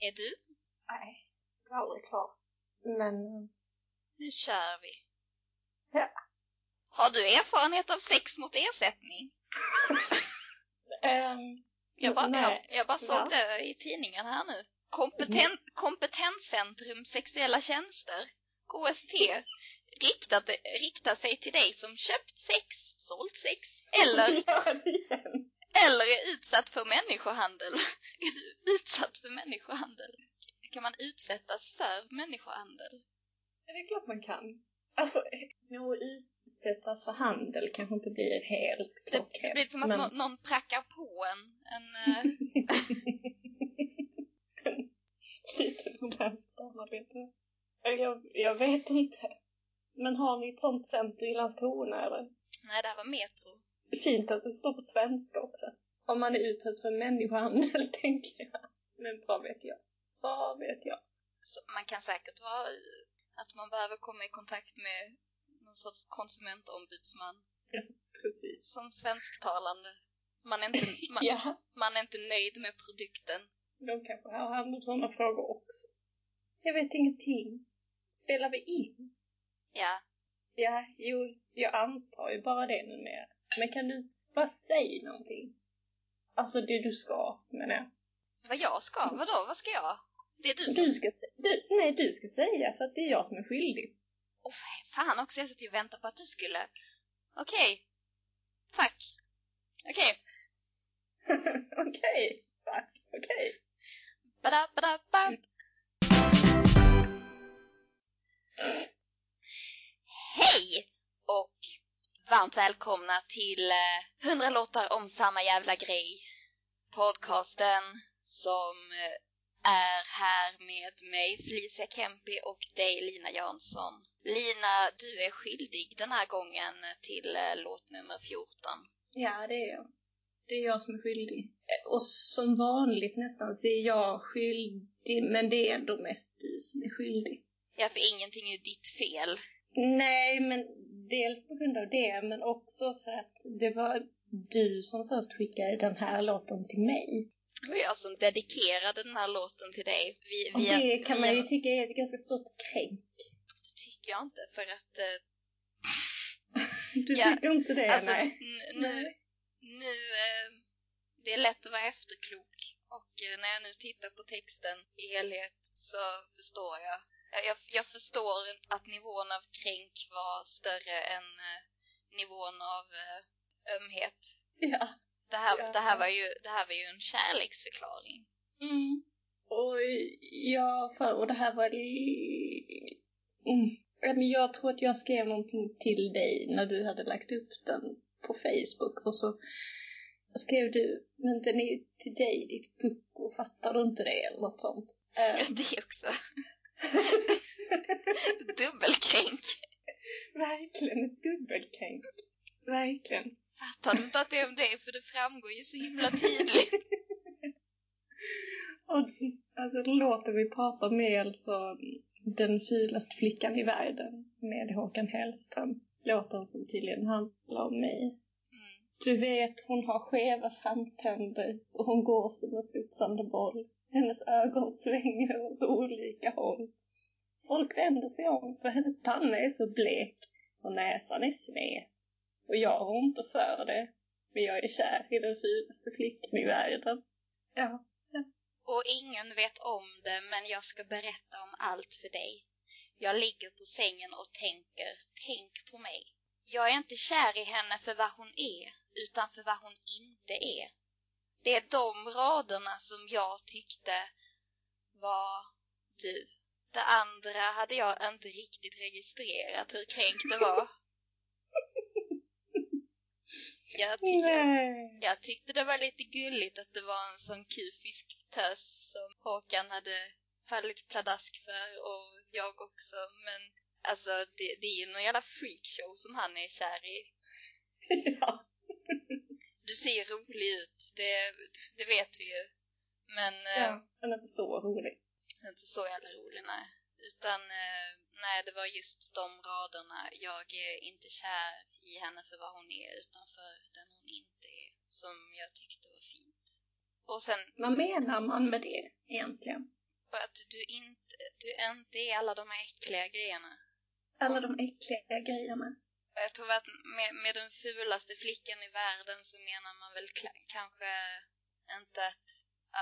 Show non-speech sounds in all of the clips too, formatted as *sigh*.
Är du? Nej, jag är aldrig klar. Men, Nu kör vi. ja. Har du erfarenhet av sex mot ersättning? *laughs* ehm, Jag bara, jag, jag bara såg Va? det i tidningen här nu. Kompeten, Kompetenscentrum sexuella tjänster, KST, riktat, riktar sig till dig som köpt sex, sålt sex eller, *laughs* Gör det igen. Eller är utsatt för människohandel. *laughs* Är du utsatt för människohandel? Kan man utsättas för människohandel? Ja, det är klart man kan. Alltså, nog utsättas för handel kanske inte blir helt Det, klockrent. det blir som att men... nå- någon prackar på en, en *laughs* eh, Lite romanskt samarbete. Jag, jag vet inte. Men har ni ett sånt center i Landskrona eller? nej det här var Metro. Fint att det står på svenska också. Om man är utsatt för människohandel, *laughs* tänker jag. Men vad vet jag? Vad vet jag? Så man kan säkert vara att man behöver komma i kontakt med någon sorts konsumentombudsman Precis. som svensktalande. Man är inte, *laughs* man, Ja, man är inte nöjd med produkten. de kanske har hand om sådana frågor också. Jag vet ingenting. Spelar vi in? Ja, Ja, jo, jag antar ju bara det numera. Men kan du bara säga någonting? Alltså det du ska, menar jag. vad jag ska, vadå, vad ska jag? Det är du som... Du ska, du, nej, du ska säga för att det är jag som är skyldig. Åh fan också, jag satt ju och väntade på att du skulle... Okej. Tack. Okej. *laughs* Okej, tack, okej. Bada, bada, bam. Hej! Varmt välkomna till eh, 100 låtar om samma jävla grej. Podcasten som eh, är här med mig, Felicia Kempi och dig, Lina Jansson. Lina, du är skyldig den här gången till eh, låt nummer 14. Ja, det är jag. Det är jag som är skyldig. Eh, Och som vanligt nästan så är jag skyldig, men det är ändå mest du som är skyldig. Ja, för ingenting är ditt fel. Nej, men dels på grund av det, men också för att det var du som först skickade den här låten till mig. Det var jag som dedikerade den här låten till dig. Vi, Och det kan man ju tycka är ett ganska stort kränk. Det tycker jag inte, för att eh, *laughs* Du Ja, tycker inte det? alltså, nej. nu, nu eh, det är lätt att vara efterklok och eh, när jag nu tittar på texten i helhet så förstår jag. Jag, jag, jag förstår att nivån av kränk var större än eh, nivån av eh, ömhet. Ja. Det här, Ja. det, här var ju, det här var ju en kärleksförklaring. Mm. Och jag, för, och det här var... Mm. Ja, Jag tror att jag skrev någonting till dig när du hade lagt upp den på Facebook och så skrev du, men den är ju till dig ditt pucko, fattar du inte det? Eller något sånt. *laughs* Eh, Det också. *laughs* Dubbelkränk. verkligen dubbelkränk. Verkligen. Fattar du inte att det är om dig? För det framgår ju så himla tydligt. *laughs* Och, alltså låten vi pratar med alltså Den fulaste flickan i världen med Håkan Hellström. Låten som tydligen handlar om mig. Mm. Du vet, hon har skeva framtänder och hon går som en studsande boll. Hennes ögon svänger åt olika håll. Folk vänder sig om för hennes panna är så blek och näsan är sned. Och jag har inte för det, men jag är kär i den fulaste flickan i världen. Ja, Och ingen vet om det, men jag ska berätta om allt för dig. Jag ligger på sängen och tänker, tänk på mig. Jag är inte kär i henne för vad hon är, utan för vad hon inte är. Det är de raderna som jag tyckte var du. Det andra hade jag inte riktigt registrerat hur kränkt det var. Jag, ty- jag tyckte det var lite gulligt att det var en sån kufisk tös som Håkan hade fallit pladask för och jag också. Men alltså det, det är ju någon jävla freakshow som han är kär i. *laughs* Ja. Du ser rolig ut, det, det vet vi ju. Men eh, ja, den är inte så rolig. inte så jävla rolig, nej. Utan eh, nej, det var just de raderna. Jag är inte kär i henne för vad hon är, utan för den hon inte är. Som jag tyckte var fint. Och sen Vad menar man med det egentligen? att du inte, du inte är alla de här äckliga grejerna. Alla de äckliga grejerna. Jag tror att med, med den fulaste flickan i världen så menar man väl kanske inte att,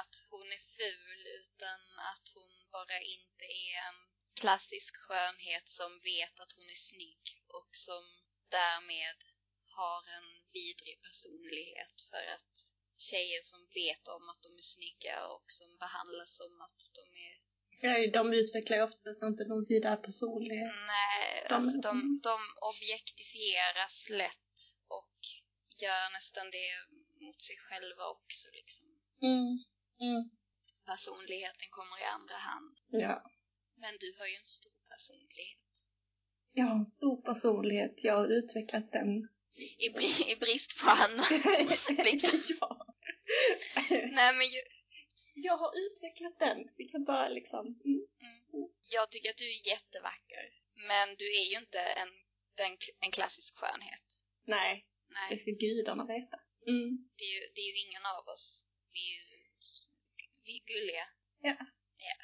att hon är ful utan att hon bara inte är en klassisk skönhet som vet att hon är snygg och som därmed har en vidrig personlighet för att tjejer som vet om att de är snygga och som behandlas som att de är de utvecklar oftast inte någon vidare personlighet. Nej, de, alltså de, de objektifieras lätt och gör nästan det mot sig själva också liksom. Mm. Mm. Personligheten kommer i andra hand. Ja. Men du har ju en stor personlighet. Jag har en stor personlighet, jag har utvecklat den. I, br i brist på annat. *laughs* liksom. ja. Nej men ju... Jag har utvecklat den. Vi kan bara liksom... Mm. Mm. Jag tycker att du är jättevacker. Men du är ju inte en, en, en klassisk skönhet. Nej, Nej. det ska gudarna veta. Mm. Det, är ju, det är ju ingen av oss. Vi är, vi är gulliga. Ja. Ja.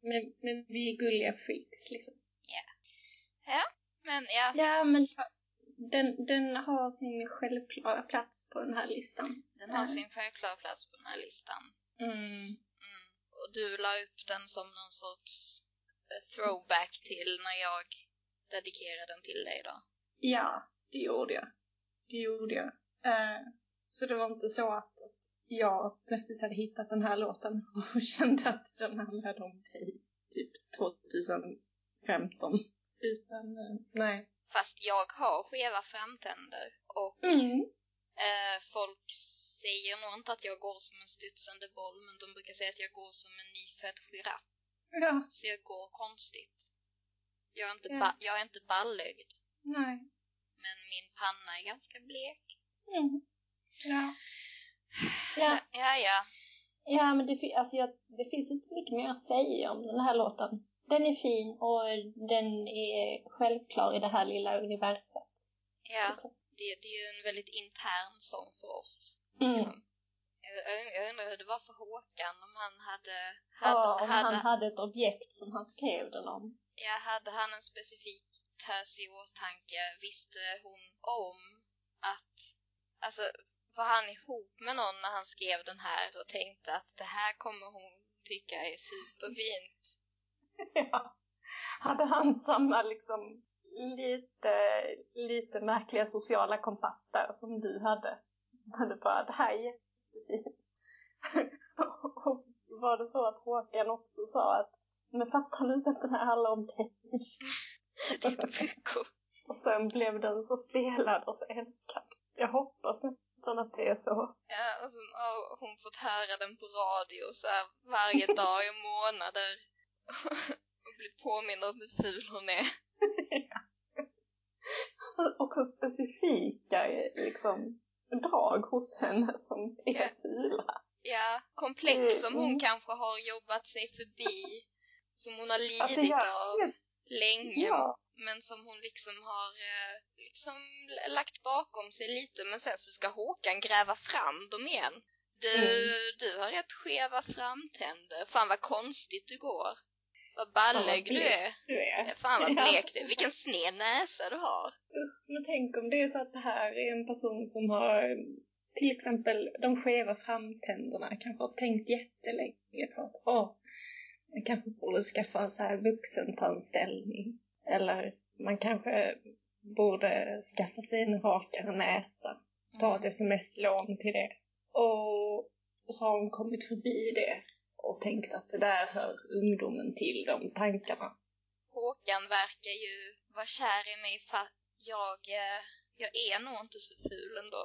Men, men vi är gulliga freaks liksom. Ja. Ja, men ja. Ja, men den, den har sin självklara plats på den här listan. Den har sin självklara plats på den här listan. Mm. Mm. Och du la upp den som någon sorts eh, throwback till när jag dedikerade den till dig då? Ja, det gjorde jag. Det gjorde jag. Uh, så det var inte så att, att jag plötsligt hade hittat den här låten *laughs* och kände att den handlade om dig typ 2015. Utan, uh, nej. Fast jag har skeva framtänder och Mm. Eh, folk säger nog inte att jag går som en studsande boll men de brukar säga att jag går som en nyfödd giraff. Ja, Så jag går konstigt. Jag är inte, Ja. ba- jag är inte ballögd nej. men min panna är ganska blek. Mm. Ja. Ja, Ja, ja. ja men det, alltså jag, det finns inte så mycket mer att säga om den här låten. Den är fin och den är självklar i det här lilla universet. ja. Liksom. Det, det är ju en väldigt intern sång för oss. Mm. Liksom. Jag, jag- undrar hur det var för Håkan om han hade... hade, Ja, om hade han hade ett objekt som han skrev den om. Ja, hade han en specifik tös i åtanke? Visste hon om att... Alltså, var han ihop med någon när han skrev den här och tänkte att det här kommer hon tycka är superfint? *laughs* Ja. Hade han samma liksom lite, lite märkliga sociala kompass där som du hade? Hade bara, det här är jättefint. *laughs* Och var det så att Håkan också sa att men fattar du inte att den här handlar om dig? *laughs* Och sen blev den så spelad och så älskad. Jag hoppas nästan att det är så. Ja, och så har hon fått höra den på radio så här varje dag i *laughs* månader. och blivit påmind om hur ful hon är. Också specifika liksom drag hos henne som är Ja. fula. Ja, komplex som hon Mm. kanske har jobbat sig förbi. *laughs* Som hon har Alltså, lidit jag- av länge. Ja. Men som hon liksom har eh, liksom lagt bakom sig lite. Men sen så ska Håkan gräva fram dem igen. Du, Mm. du har rätt skeva framtänder. Fan vad konstigt du går. Vad ballig du är. Du är. Fan vad *laughs* blek du är. Vilken sned näsa du har. Men tänk om det är så att det här är en person som har till exempel de skeva framtänderna kanske har tänkt jättelänge på att åh, man kanske borde skaffa en så här vuxentandställning. Eller man kanske borde skaffa sig en rakare näsa. Ta ett sms-lån till det. Och så har hon kommit förbi det och tänkt att det där hör ungdomen till, de tankarna. Håkan verkar ju vara kär i mig för jag, eh, jag är nog inte så ful ändå.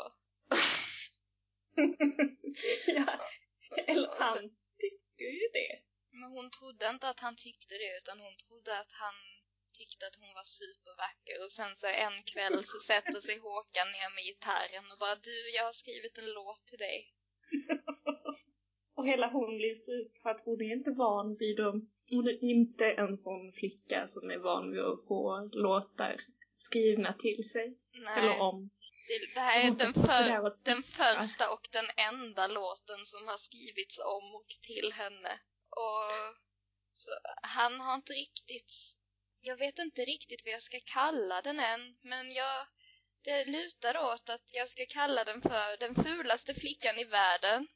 *laughs* ja, eller han tycker ju det. Men hon trodde inte att han tyckte det utan hon trodde att han tyckte att hon var supervacker och sen så en kväll så sätter sig Håkan ner med gitarren och bara du, jag har skrivit en låt till dig. *laughs* Och hela hon blir sur för att hon är inte van vid dem. Hon är inte en sån flicka som är van vid att få låtar skrivna till sig. Eller Nej, om sig. det, det Så här är den, för, och den första och den enda låten som har skrivits om och till henne. Och han har inte riktigt... Jag vet inte riktigt vad jag ska kalla den än, men jag... Det lutar åt att jag ska kalla den för den fulaste flickan i världen.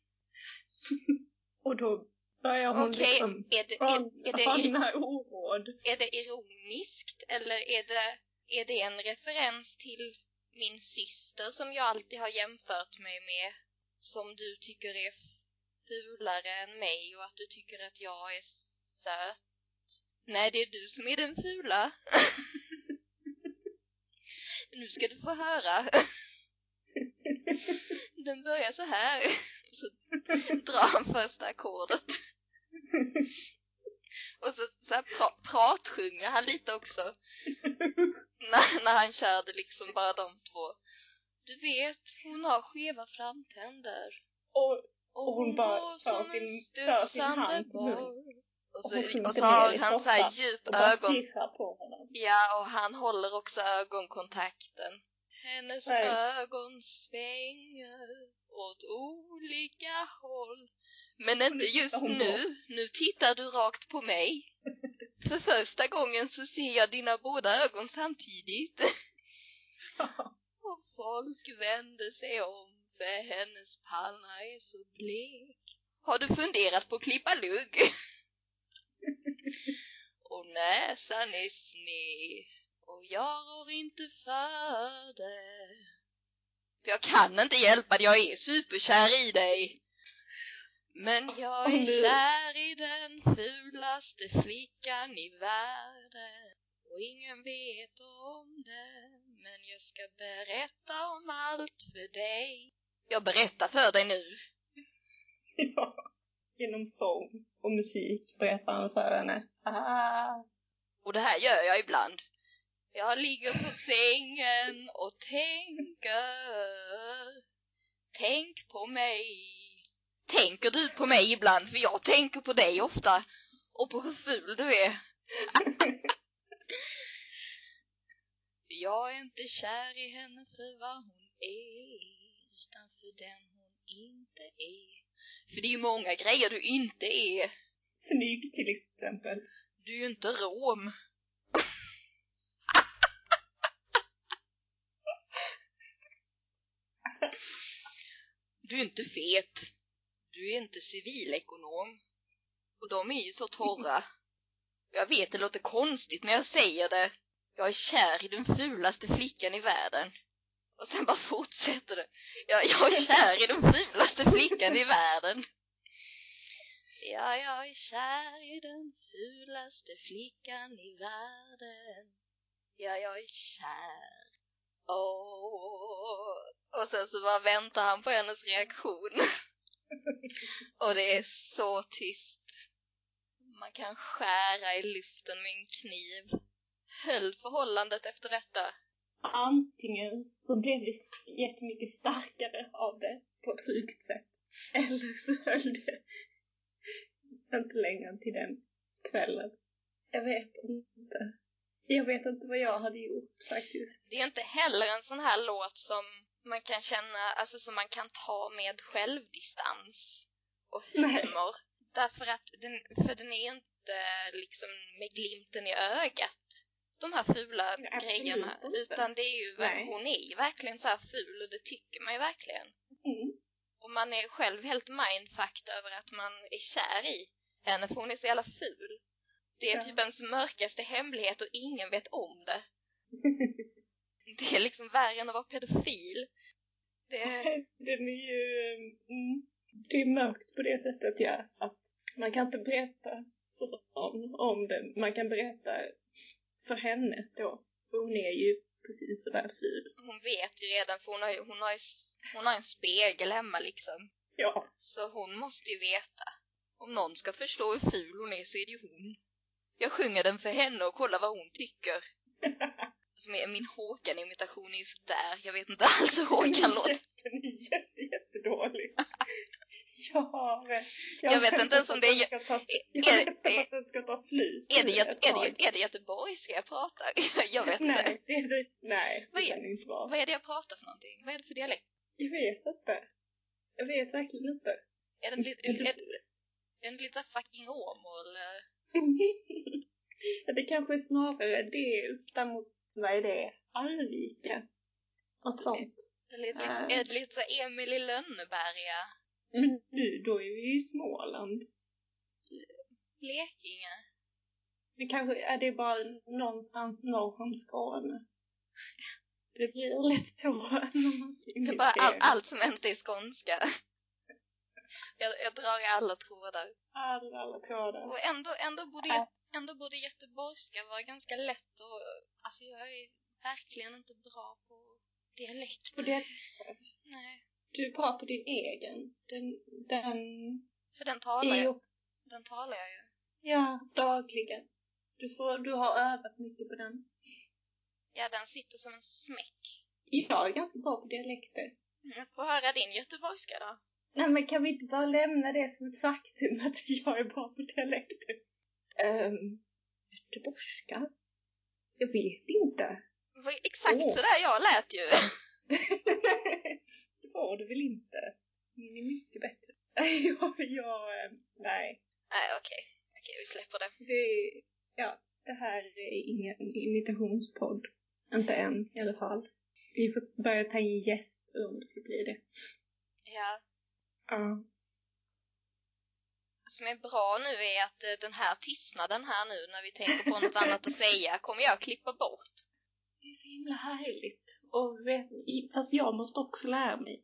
*laughs* Och då börjar hon Okej, liksom är det, är, är, det, oråd. är det ironiskt eller är det, är det en referens till min syster som jag alltid har jämfört mig med som du tycker är fulare än mig och att du tycker att jag är söt? Nej, det är du som är den fula. *laughs* nu ska du få höra. *laughs* Den börjar så här. Så drar han första ackordet. *laughs* Och så, så här pra, pratsjunger han lite också. *laughs* när, när han körde liksom bara de två. Du vet, hon har skeva framtänder. Och, Och Och hon bara för sin- för sin hand. Och och så, sjunker och så har han så här djup och ögon. på honom. Ja, och han håller också ögonkontakten. Hennes Nej. ögon svänger åt olika håll. Men inte just nu. Nu tittar du rakt på mig. För första gången så ser jag dina båda ögon samtidigt. *laughs* Och folk vänder sig om för hennes panna är så blek. Har du funderat på att klippa lugg? *laughs* Och näsan är sned och jag rår inte för det. För jag kan inte hjälpa det, jag är superkär i dig. Men jag är kär i den fulaste flickan i världen. Och ingen vet om det, men jag ska berätta om allt för dig. Jag berättar för dig nu. *laughs* ja. Genom sång och musik berättar han för henne. Ah. Och det här gör jag ibland. Jag ligger på sängen och tänker. Tänk på mig. Tänker du på mig ibland? För jag tänker på dig ofta. Och på hur ful du är. *laughs* Jag är inte kär i henne för vad hon är. Utan för den hon inte är. För det är ju många grejer du inte är. Snygg till exempel. Du är ju inte rom. *laughs* Du är inte fet. Du är inte civilekonom. Och de är ju så torra. Jag vet det låter konstigt när jag säger det. Jag är kär i den fulaste flickan i världen. Och sen bara fortsätter det. Jag, jag är kär i den fulaste flickan i världen. Ja, jag är kär i den fulaste flickan i världen. Ja, jag är kär. Åh. Och sen så bara väntar han på hennes reaktion. Och det är så tyst. Man kan skära i luften med en kniv. Höll förhållandet efter detta? Antingen så blev vi jättemycket starkare av det på ett sjukt sätt. *laughs* Eller så höll det inte längre än till den kvällen. Jag vet inte. Jag vet inte vad jag hade gjort faktiskt. Det är inte heller en sån här låt som man kan känna, alltså som man kan ta med självdistans och Nej. humor. Därför att den, för den är inte liksom med glimten i ögat, de här fula Nej, absolut grejerna. inte. Utan det är ju, Nej. hon är ju verkligen så här ful och det tycker man ju verkligen. Mm. Och man är själv helt mindfucked över att man är kär i henne för hon är så jävla ful. Det är Ja. typ ens mörkaste hemlighet och ingen vet om det. *laughs* *laughs* Det är liksom värre än att vara pedofil. Det är, Den är ju... Mm, det är mörkt på det sättet, ja. Att man kan inte berätta för någon om det. Man kan berätta för henne då. För hon är ju precis sådär ful. hon vet ju redan för hon har ju, hon har ju, hon har en spegel hemma liksom. Ja. Så hon måste ju veta. Om någon ska förstå hur ful hon är så är det ju hon. Jag sjunger den för henne och kollar vad hon tycker. *laughs* Alltså min, Håkan-imitation är ju sådär. Jag vet inte alls hur Håkan låter. Den är jätte, jättedålig. *laughs* Jag har... Jag vet inte ens om det är- Ska ta, jag är- vet inte är- att den ska ta slut. Är det, Göte, ett är, det, är det göteborgska jag pratar? *laughs* Jag vet inte. Nej, det är det, nej, Vad det är- det inte vara. Vad är det jag pratar för någonting? Vad är det för dialekt? Jag vet inte. Jag vet verkligen inte. Är den lite, är, är, är den lite fucking homo eller? *laughs* Det kanske är snarare det där mot, vad är det, Arvika? Något sånt. Lite, det lite så Emil i Lönneberga? Men nu, då är vi i Småland. Blekinge? Men kanske är det bara någonstans norr om Skåne. Det blir lätt så Det är *laughs* bara all, allt som inte är skånska. Jag, jag drar i alla trådar. Alla, alla trådar. Och ändå, ändå, borde, äh. ändå borde göteborgska vara ganska lätt och alltså jag är verkligen inte bra på dialekter. På det? Nej. Du är bra på din egen. Den, den... För den talar jag. Också... Den talar jag ju. Ja, dagligen. Du, får, du har övat mycket på den. Ja, den sitter som en smäck. Jag är ganska bra på dialekter. Jag får höra din göteborgska då. Nej men kan vi inte bara lämna det som ett faktum att jag är bra på dialekter? Um, göteborgska? Jag vet inte. Det var exakt oh. sådär jag lät ju. *laughs* det var det väl inte? Min är mycket bättre. *laughs* jag, jag, ehm, nej. Nej okej, okay. okay, vi släpper det. det. Ja, det här är ingen imitationspodd. Inte än i alla fall. Vi får börja ta in gäster om det ska bli det. Ja. Ja. Som är bra nu är att eh, den här tystnaden här nu när vi tänker på något annat att säga kommer jag klippa bort. Det är så himla härligt. Och vet, fast jag måste också lära mig.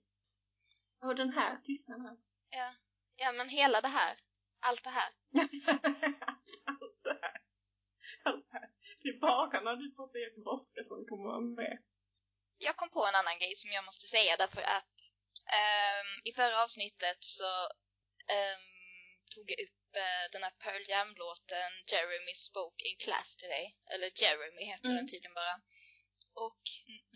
Och den här tystnaden. Ja. Ja men hela det här. Allt det här. Allt det här. Allt det här. Det är bara när du pratar göteborgska som kommer vara med. Jag kom på en annan grej som jag måste säga därför att um, i förra avsnittet så um, tog jag upp uh, den här Pearl Jam-låten Jeremy Spoke in Class Today. Eller Jeremy heter mm. den tydligen bara. Och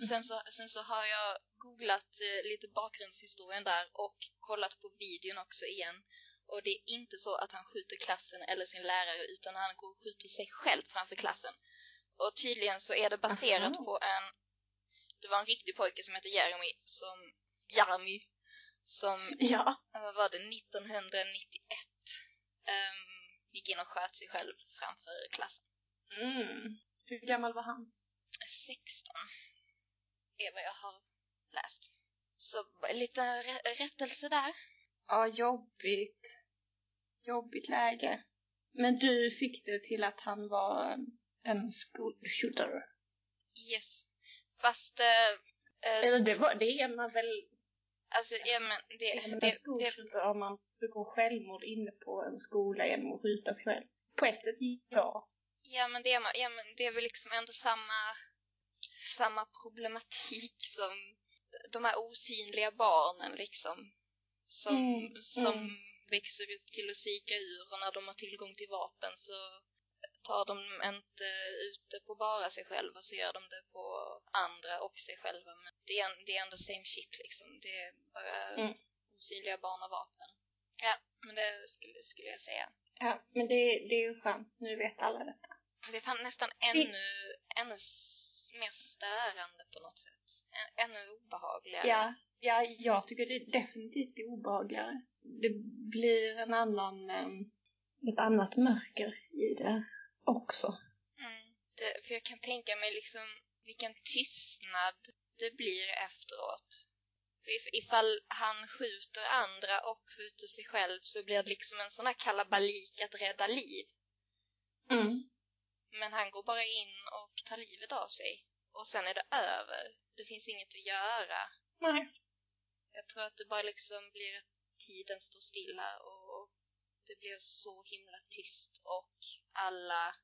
sen så, sen så har jag googlat uh, lite bakgrundshistorien där och kollat på videon också igen. Och det är inte så att han skjuter klassen eller sin lärare utan han går och skjuter sig själv framför klassen. Och tydligen så är det baserat Aha. på en... Det var en riktig pojke som hette Jeremy som... Jeremy som... Ja. Vad var det? 1991 um, ehm, gick in och sköt sig själv framför klassen. Mm. Hur gammal var han? 16 är vad jag har läst. Så lite rättelse där. Ja, jobbigt. Jobbigt läge. Men du fick det till att han var en school shooter. Yes. Fast... Äh, Eller det, var, det är man väl... Alltså, ja men det... det, det, school det, om man begår självmord inne på en skola genom att skjuta sig själv. På ett sätt, ja. Ja men det är, ja, men det är väl liksom ändå samma, samma problematik som de här osynliga barnen liksom. Som, mm, som mm. växer upp till att sika ur och när de har tillgång till vapen så tar de inte ute på bara sig själva så gör de det på andra och sig själva. Men det är, det är ändå same shit liksom. Det är bara mm. osynliga barn och vapen. Ja, men det skulle, skulle jag säga. Ja, men det, det är ju skönt. Nu vet alla detta. Det är fan nästan ännu, det... ännu mer störande på något sätt. Ännu obehagligare. Ja, ja, jag tycker det är definitivt obehagligare. Det blir en annan, um, ett annat mörker i det också. Mm. Det, för jag kan tänka mig liksom vilken tystnad det blir efteråt. Ifall han skjuter andra och skjuter sig själv så blir det liksom en sån här kalabalik att rädda liv. Mm. Men han går bara in och tar livet av sig. Och sen är det över. Det finns inget att göra. Nej. Jag tror att det bara liksom blir att tiden står stilla och det blir så himla tyst och alla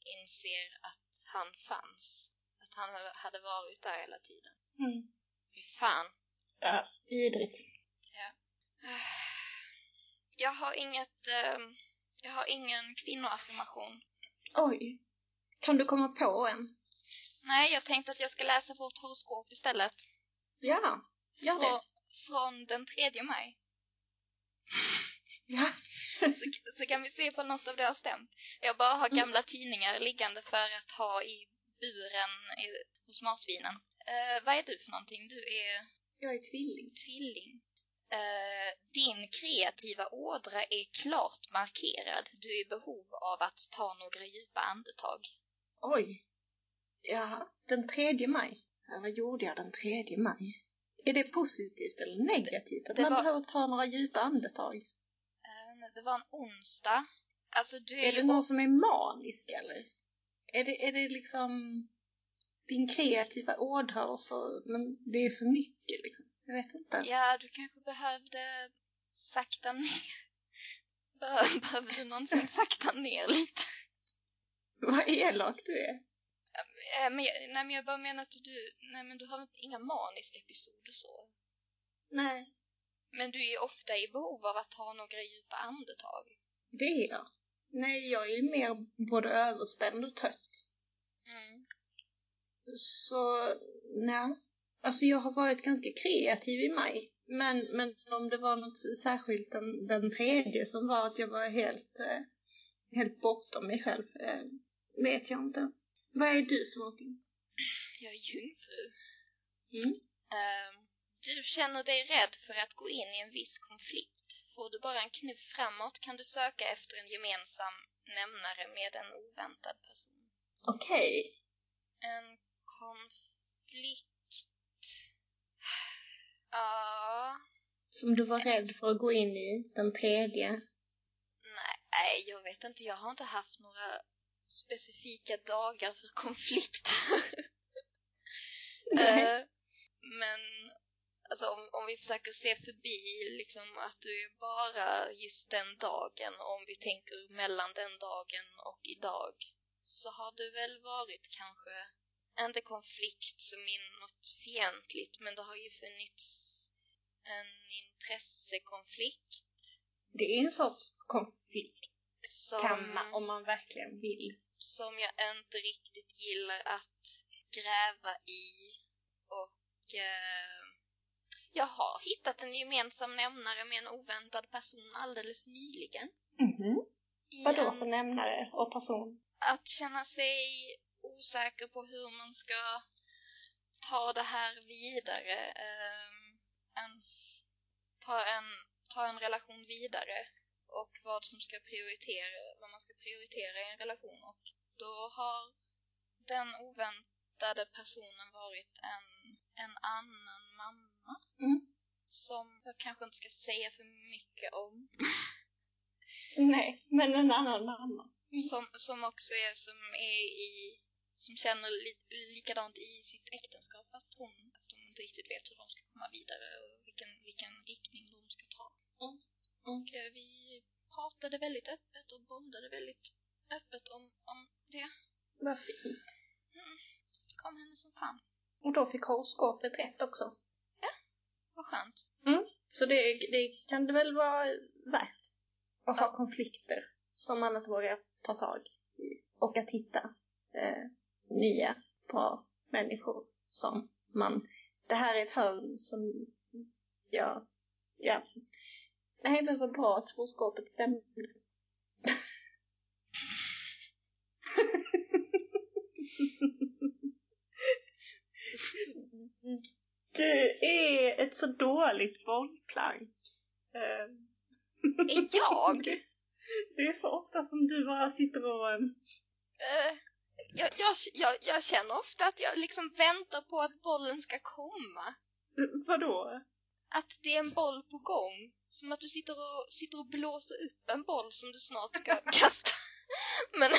inser att han fanns. Att han hade varit där hela tiden. Mm. Fy fan. Ja, vidrigt. Ja. Jag har inget, äh, jag har ingen kvinnoaffirmation. Oj. Kan du komma på en? Nej, jag tänkte att jag ska läsa vårt horoskop istället. Ja, gör det. Frå från den 3 maj. Ja. så, så kan vi se på något av det har stämt. Jag bara har mm. gamla mm. tidningar liggande för att ha i buren i, hos marsvinen. Uh, vad är du för någonting? Du är... Jag är tvilling. Tvilling. Eh, din kreativa ådra är klart markerad. Du är i behov av att ta några djupa andetag. Oj. Ja, den tredje maj. Ja, vad gjorde jag den tredje maj? Är det positivt eller negativt att man var- behöver ta några djupa andetag? Eh, det var en onsdag. Alltså du är, Är det någon som är manisk eller? Är det, är det liksom din kreativa ådra och så, men det är för mycket liksom? Jag vet inte. Ja, du kanske behövde sakta ner. *laughs* Be- Behövde någonsin sakta ner lite? Vad elak du är. Men jag, nej, men jag bara menar att du, nej men du har inga maniska episoder så. Nej, Men du är ju ofta i behov av att ta några djupa andetag. det är jag. Nej, jag är mer både överspänd och trött. Så, nej. Alltså jag har varit ganska kreativ i maj. Men, men om det var något särskilt den, den tredje som var att jag var helt, eh, helt bortom mig själv, eh, vet jag inte. Vad är du för någonting? Jag är jungfru. Mm. Ehm, du känner dig rädd för att gå in i en viss konflikt. Får du bara en knuff framåt kan du söka efter en gemensam nämnare med en oväntad person. Okej. En konflikt... Ja... Som du var rädd för att gå in i, den tredje. Nej, jag vet inte. Jag har inte haft några specifika dagar för konflikter. *laughs* Nej. Eh, men alltså, om, om vi försöker se förbi liksom att du är bara just den dagen, och om vi tänker mellan den dagen och idag, så har det väl varit kanske, inte konflikt som i något fientligt, men det har ju funnits en intressekonflikt. Det är en sorts konflikt, Som, kan man, om man verkligen vill. som jag inte riktigt gillar att gräva i och eh, jag har hittat en gemensam nämnare med en oväntad person alldeles nyligen. Mhm. I Vadå för nämnare och person? Att känna sig osäker på hur man ska ta det här vidare. Eh, ens ta en, ta en relation vidare och vad som ska prioritera, vad man ska prioritera i en relation. Och då har den oväntade personen varit en, en annan mamma. Mm. Som jag kanske inte ska säga för mycket om. *laughs* Nej, men en annan mamma. Som, som också är, som är i, som känner li, likadant i sitt äktenskap. Att hon, att de inte riktigt vet hur de ska komma vidare och vilken, vilken riktning de ska ta. Mm. Och eh, vi pratade väldigt öppet och bollade väldigt öppet om, om det. Vad fint. Tycker om henne som fan. Och då fick horoskopet rätt också. Vad skönt. Så det, det kan det väl vara värt. Att ha Ja. konflikter som man inte vågar ta tag i. Och att hitta eh, nya bra människor som man... Det här är ett hörn som... Ja. ja. Nej, men vad bra att horoskopet stämde. *laughs* Du är ett så dåligt bollplank. Eh, Är jag? *laughs* Det är så ofta som du bara sitter och... Eh, jag, jag, jag, jag känner ofta att jag liksom väntar på att bollen ska komma. vadå? Att det är en boll på gång. Som att du sitter och, sitter och blåser upp en boll som du snart ska *laughs* kasta. Men,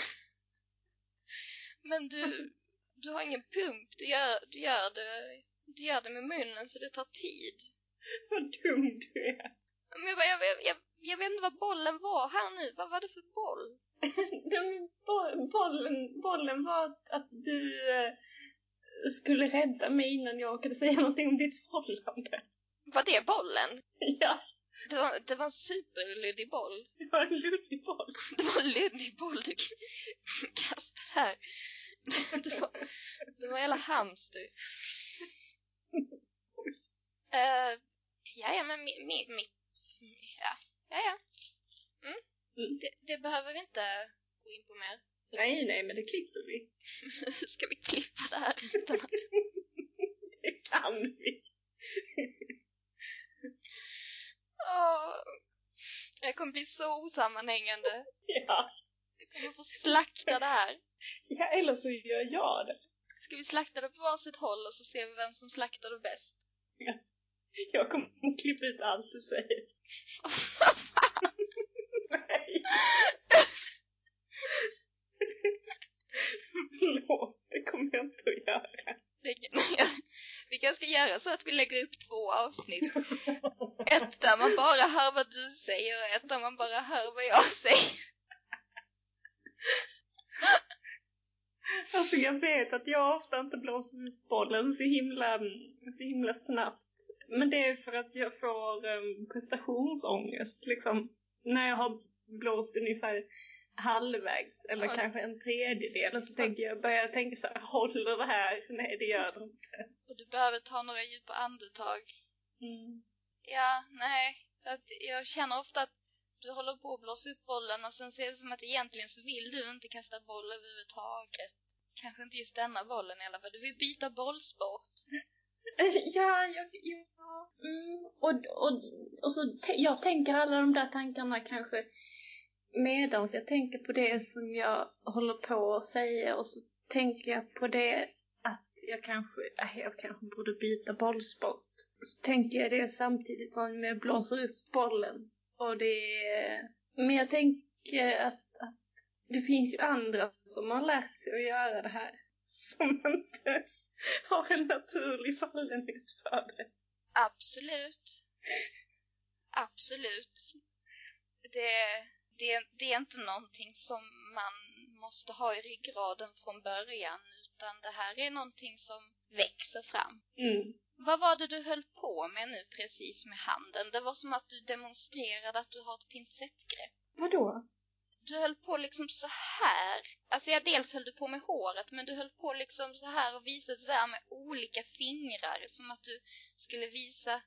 men du, du har ingen pump. Du gör, du, gör det, du gör det med munnen så det tar tid. Vad dum du är. Men jag, jag, jag, jag, jag vet inte vad bollen var här nu. Vad var det för boll? *laughs* Den bo- bollen, bollen var att, du eh, skulle rädda mig innan jag orkade säga någonting om ditt förhållande. Var det bollen? *laughs* Ja, Det var, det var en superluddig boll. *laughs* det var en luddig boll. Det var en luddig boll du kastade här. Det var, det var hela hamster. Uh, ja, ja, men mi, mi, mitt... Ja, ja, ja. Mm. Det, det behöver vi inte gå in på mer. Nej, nej, men det klipper vi. Hur *laughs* ska vi klippa det här utan att... *laughs* Det kan vi. *laughs* Åh, jag kommer bli så osammanhängande. Ja. Jag kommer få slakta det här. Ja, eller så gör jag det. Ska vi slakta det på varsitt håll och så ser vi vem som slaktar det bäst? Jag kommer att klippa ut allt du säger. Förlåt, det kommer jag inte att göra. Vi kanske ska göra så att vi lägger upp två avsnitt. Ett där man bara hör vad du säger och ett där man bara hör vad jag säger. Alltså jag vet att jag ofta inte blåser upp bollen så himla, så himla snabbt. Men det är för att jag får um, prestationsångest liksom. När jag har blåst ungefär halvvägs eller Ja. kanske en tredjedel och så tänker jag, börjar jag tänka så här, håller det här? Nej det gör det inte. Och du behöver ta några djupa andetag. Mm. Ja, nej. Att jag känner ofta att du håller på att blåsa upp bollen och sen ser det som att egentligen så vill du inte kasta boll överhuvudtaget. Kanske inte just denna bollen i alla fall. Du vill byta bollsport. *laughs* Ja, ja, ja. Mm. Och, och, och så jag tänker alla de där tankarna kanske medans jag tänker på det som jag håller på att säga och så tänker jag på det att jag kanske, äh, jag kanske borde byta bollsport. Så tänker jag det samtidigt som jag blåser upp bollen. Och det men jag tänker att, att det finns ju andra som har lärt sig att göra det här. *laughs* Som inte *laughs* har en naturlig fallenhet för det. Absolut. Absolut. Det, det, det är inte någonting som man måste ha i ryggraden från början utan det här är någonting som växer fram. Mm. Vad var det du höll på med nu precis med handen? Det var som att du demonstrerade att du har ett pincettgrepp. Vadå? Du höll på liksom så här. Alltså ja, dels höll du på med håret men du höll på liksom så här och visade så här med olika fingrar som att du skulle visa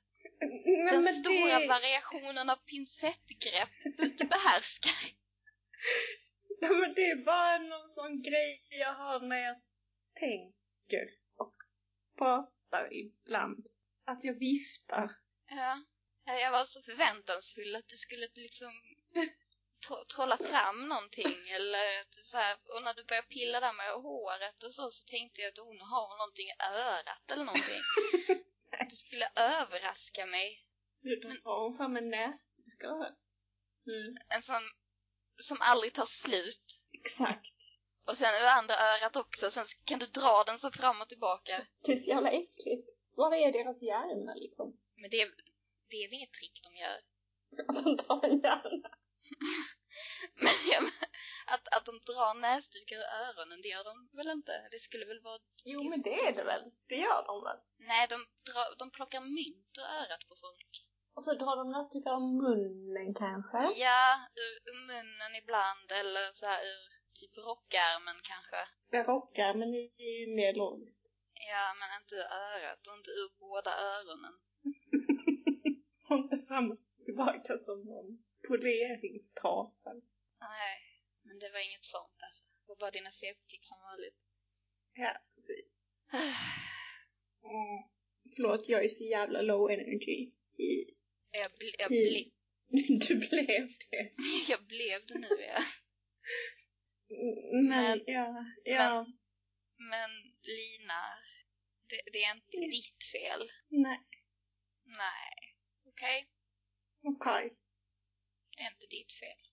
Nej, den stora det... variationen av pincettgrepp du, behärskar. *laughs* Nej, men det är bara någon sån grej jag har när jag tänker och pratar ibland. Att jag viftar. Ja. Ja, Jag var så förväntansfull att du skulle liksom *laughs* trolla fram någonting *laughs* eller att du så här, och när du började pilla där med håret och så så tänkte jag att hon har någonting i örat eller någonting. *laughs* Du skulle överraska mig. Nu då har hon fram en näsduk mm. En sån som aldrig tar slut. Exakt. Och sen ur andra örat också, sen kan du dra den så fram och tillbaka. Det är så jävla äckligt. Var är deras hjärna liksom? Men det, det är väl inget trick de gör. Att *laughs* de tar en hjärna. Men jag, men- att, att de drar näsdukar ur öronen, det gör de väl inte? Det skulle väl vara... Jo men det är det väl? Det gör de väl? Nej, de, drar, de plockar mynt ur örat på folk. Och så drar de näsdukar av munnen kanske? Ja, ur, ur munnen ibland, eller så här ur typ rockärmen kanske. Jag rockar men det är ju mer logiskt. Ja, men inte ur örat och inte ur båda öronen. *laughs* Och inte fram och tillbaka som någon poleringstrasa. Nej, men det var inget sånt alltså. Det var bara dina CP-tics som vanligt. Ja, precis. *sighs* Mm. Förlåt, jag är så jävla low energy. I... Jag, ble, jag, Mm. ble, *laughs* Du blev det. *laughs* jag blev det nu, ja. Men, Men- ja, ja, Men Lina, det, det är inte ditt fel. nej, Nej. Okej? okej. Det är inte ditt fel.